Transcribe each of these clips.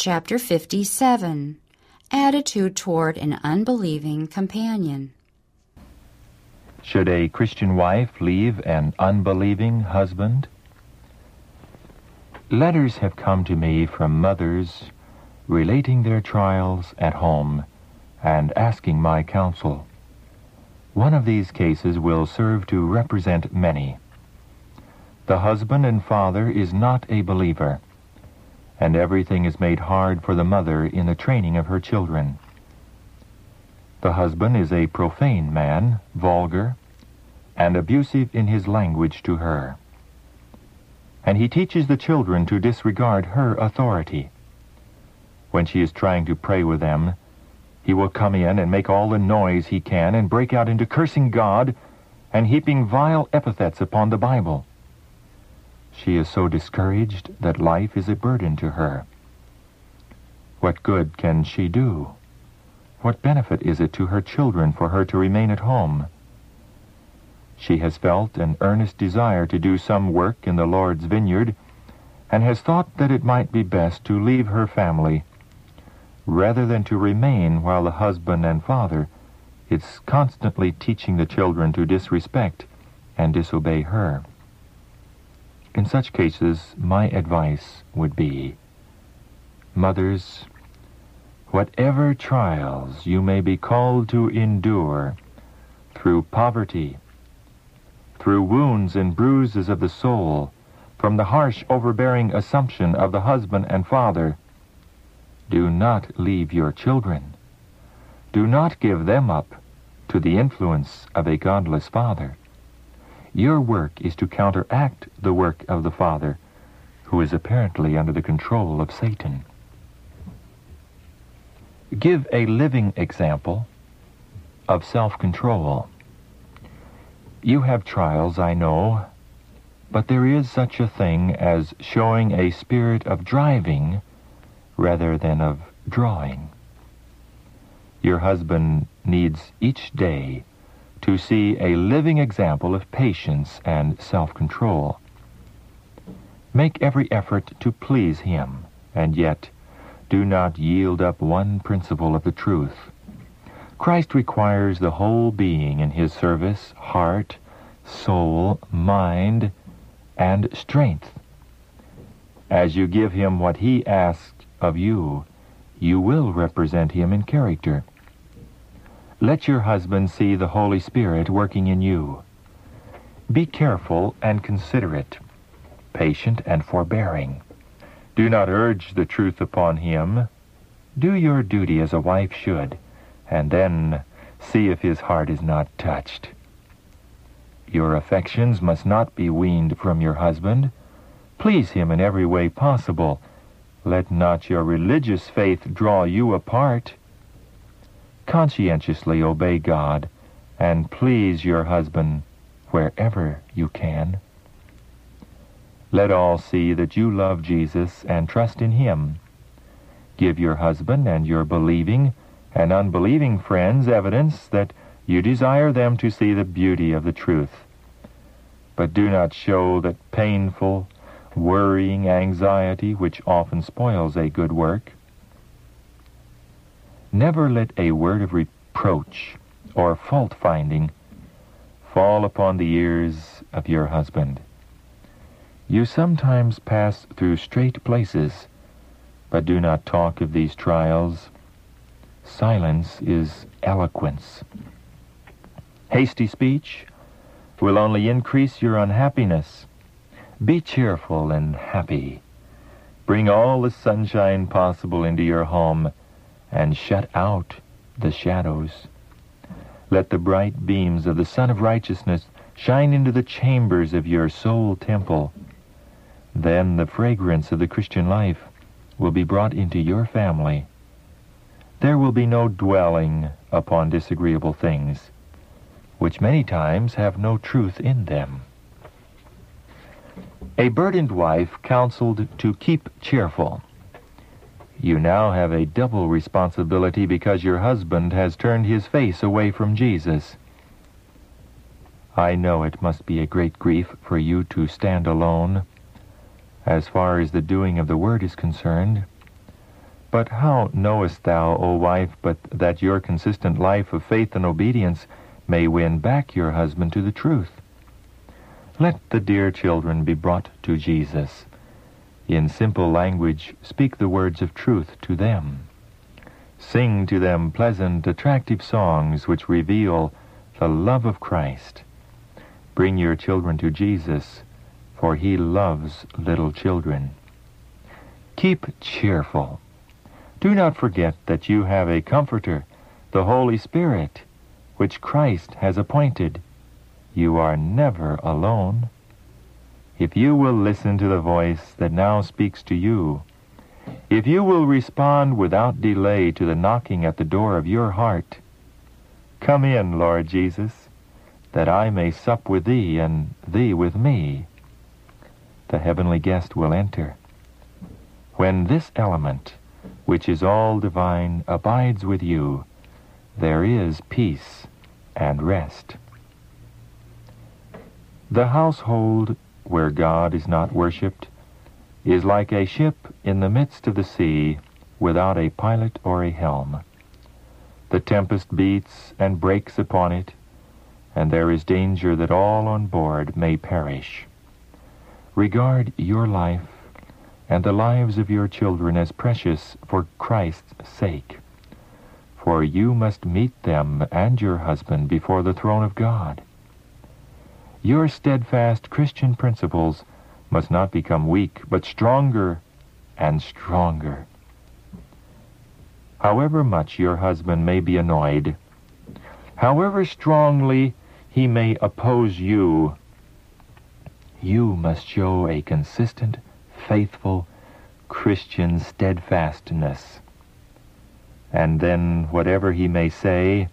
Chapter 57 Attitude toward an unbelieving companion. Should a Christian wife leave an unbelieving husband? Letters have come to me from mothers relating their trials at home and asking my counsel. One of these cases will serve to represent many. The husband and father is not a believer, and everything is made hard for the mother in the training of her children. The husband is a profane man, vulgar, and abusive in his language to her. And he teaches the children to disregard her authority. When she is trying to pray with them, he will come in and make all the noise he can and break out into cursing God and heaping vile epithets upon the Bible. She is so discouraged that life is a burden to her. What good can she do? What benefit is it to her children for her to remain at home? She has felt an earnest desire to do some work in the Lord's vineyard, and has thought that it might be best to leave her family rather than to remain while the husband and father is constantly teaching the children to disrespect and disobey her. In such cases, my advice would be, Mothers, whatever trials you may be called to endure through poverty, through wounds and bruises of the soul, from the harsh, overbearing assumption of the husband and father, do not leave your children. Do not give them up to the influence of a godless father. Your work is to counteract the work of the Father, who is apparently under the control of Satan. Give a living example of self-control. You have trials, I know, but there is such a thing as showing a spirit of driving rather than of drawing. Your husband needs each day to see a living example of patience and self-control. Make every effort to please him, and yet do not yield up one principle of the truth. Christ requires the whole being in his service, heart, soul, mind, and strength. As you give him what he asks of you, you will represent him in character. Let your husband see the Holy Spirit working in you. Be careful and considerate, patient and forbearing. Do not urge the truth upon him. Do your duty as a wife should, and then see if his heart is not touched. Your affections must not be weaned from your husband. Please him in every way possible. Let not your religious faith draw you apart conscientiously obey God and please your husband wherever you can. Let all see that you love Jesus and trust in him. Give your husband and your believing and unbelieving friends evidence that you desire them to see the beauty of the truth. But do not show that painful, worrying anxiety which often spoils a good work. Never let a word of reproach or fault-finding fall upon the ears of your husband. You sometimes pass through strait places, but do not talk of these trials. Silence is eloquence. Hasty speech will only increase your unhappiness. Be cheerful and happy. Bring all the sunshine possible into your home and shut out the shadows. Let the bright beams of the Sun of Righteousness shine into the chambers of your soul temple. Then the fragrance of the Christian life will be brought into your family. There will be no dwelling upon disagreeable things, which many times have no truth in them. A burdened wife counseled to keep cheerful. You now have a double responsibility because your husband has turned his face away from Jesus. I know it must be a great grief for you to stand alone as far as the doing of the Word is concerned, But how knowest thou, O wife, but that your consistent life of faith and obedience may win back your husband to the truth? Let the dear children be brought to Jesus. In simple language, speak the words of truth to them. Sing to them pleasant, attractive songs which reveal the love of Christ. Bring your children to Jesus, for he loves little children. Keep cheerful. Do not forget that you have a Comforter, the Holy Spirit, which Christ has appointed. You are never alone. If you will listen to the voice that now speaks to you, if you will respond without delay to the knocking at the door of your heart, Come in, Lord Jesus, that I may sup with thee and thee with me. The heavenly guest will enter. When this element, which is all divine, abides with you, there is peace and rest. The household where God is not worshipped is like a ship in the midst of the sea without a pilot or a helm. The tempest beats and breaks upon it, and there is danger that all on board may perish. Regard your life and the lives of your children as precious for Christ's sake, for you must meet them and your husband before the throne of God. Your steadfast Christian principles must not become weak, but stronger and stronger. However much your husband may be annoyed, however strongly he may oppose you, you must show a consistent, faithful, Christian steadfastness. And then, whatever he may say,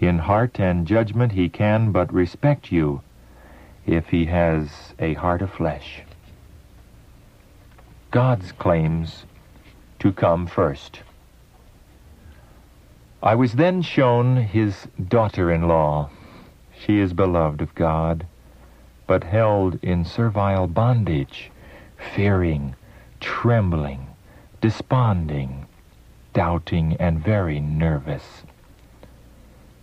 in heart and judgment he can but respect you if he has a heart of flesh. God's claims to come first. I was then shown his daughter-in-law. She is beloved of God, but held in servile bondage, fearing, trembling, desponding, doubting, and very nervous.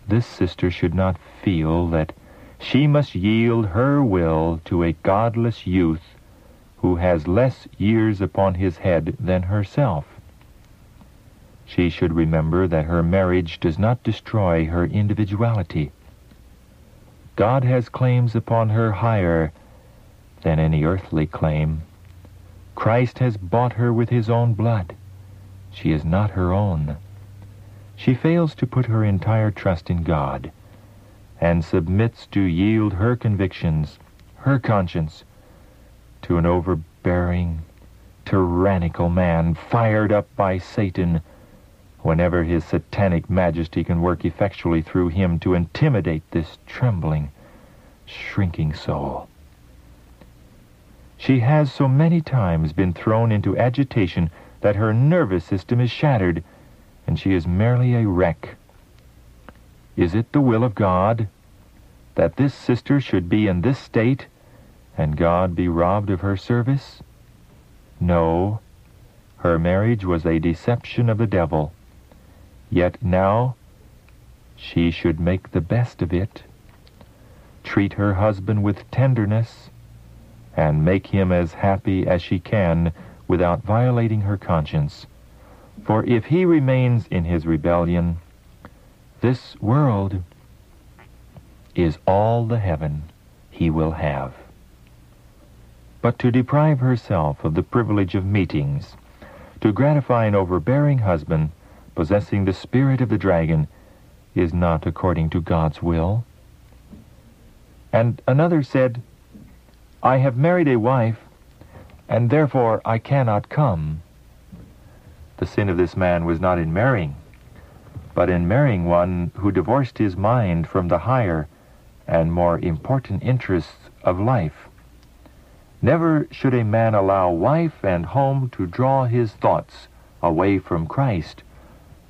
This sister should not feel that she must yield her will to a godless youth who has less years upon his head than herself. She should remember that her marriage does not destroy her individuality. God has claims upon her higher than any earthly claim. Christ has bought her with his own blood. She is not her own. She fails to put her entire trust in God and submits to yield her convictions, her conscience, to an overbearing, tyrannical man fired up by Satan whenever his satanic majesty can work effectually through him to intimidate this trembling, shrinking soul. She has so many times been thrown into agitation that her nervous system is shattered, and she is merely a wreck. Is it the will of God that this sister should be in this state, and God be robbed of her service? No. Her marriage was a deception of the devil. Yet now she should make the best of it, treat her husband with tenderness, and make him as happy as she can without violating her conscience. For if he remains in his rebellion, this world is all the heaven he will have. But to deprive herself of the privilege of meetings, to gratify an overbearing husband, possessing the spirit of the dragon, is not according to God's will. And another said, I have married a wife, and therefore I cannot come. The sin of this man was not in marrying, but in marrying one who divorced his mind from the higher and more important interests of life. Never should a man allow wife and home to draw his thoughts away from Christ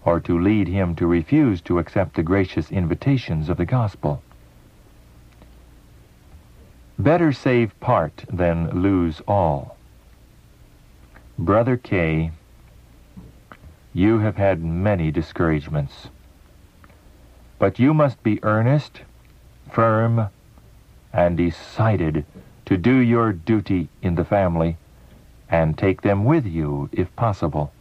or to lead him to refuse to accept the gracious invitations of the gospel. Better save part than lose all. Brother K. You have had many discouragements. But you must be earnest, firm, and decided to do your duty in the family and take them with you if possible.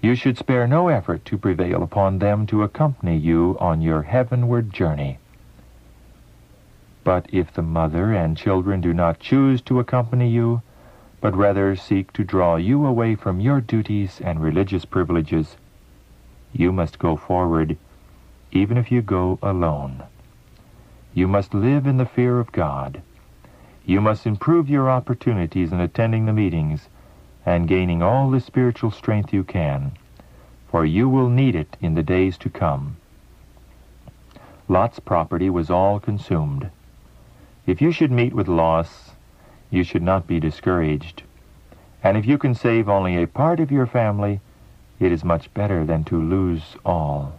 You should spare no effort to prevail upon them to accompany you on your heavenward journey. But if the mother and children do not choose to accompany you, but rather seek to draw you away from your duties and religious privileges, you must go forward, even if you go alone. You must live in the fear of God. You must improve your opportunities in attending the meetings and gaining all the spiritual strength you can, for you will need it in the days to come. Lot's property was all consumed. If you should meet with loss, you should not be discouraged. And if you can save only a part of your family, it is much better than to lose all.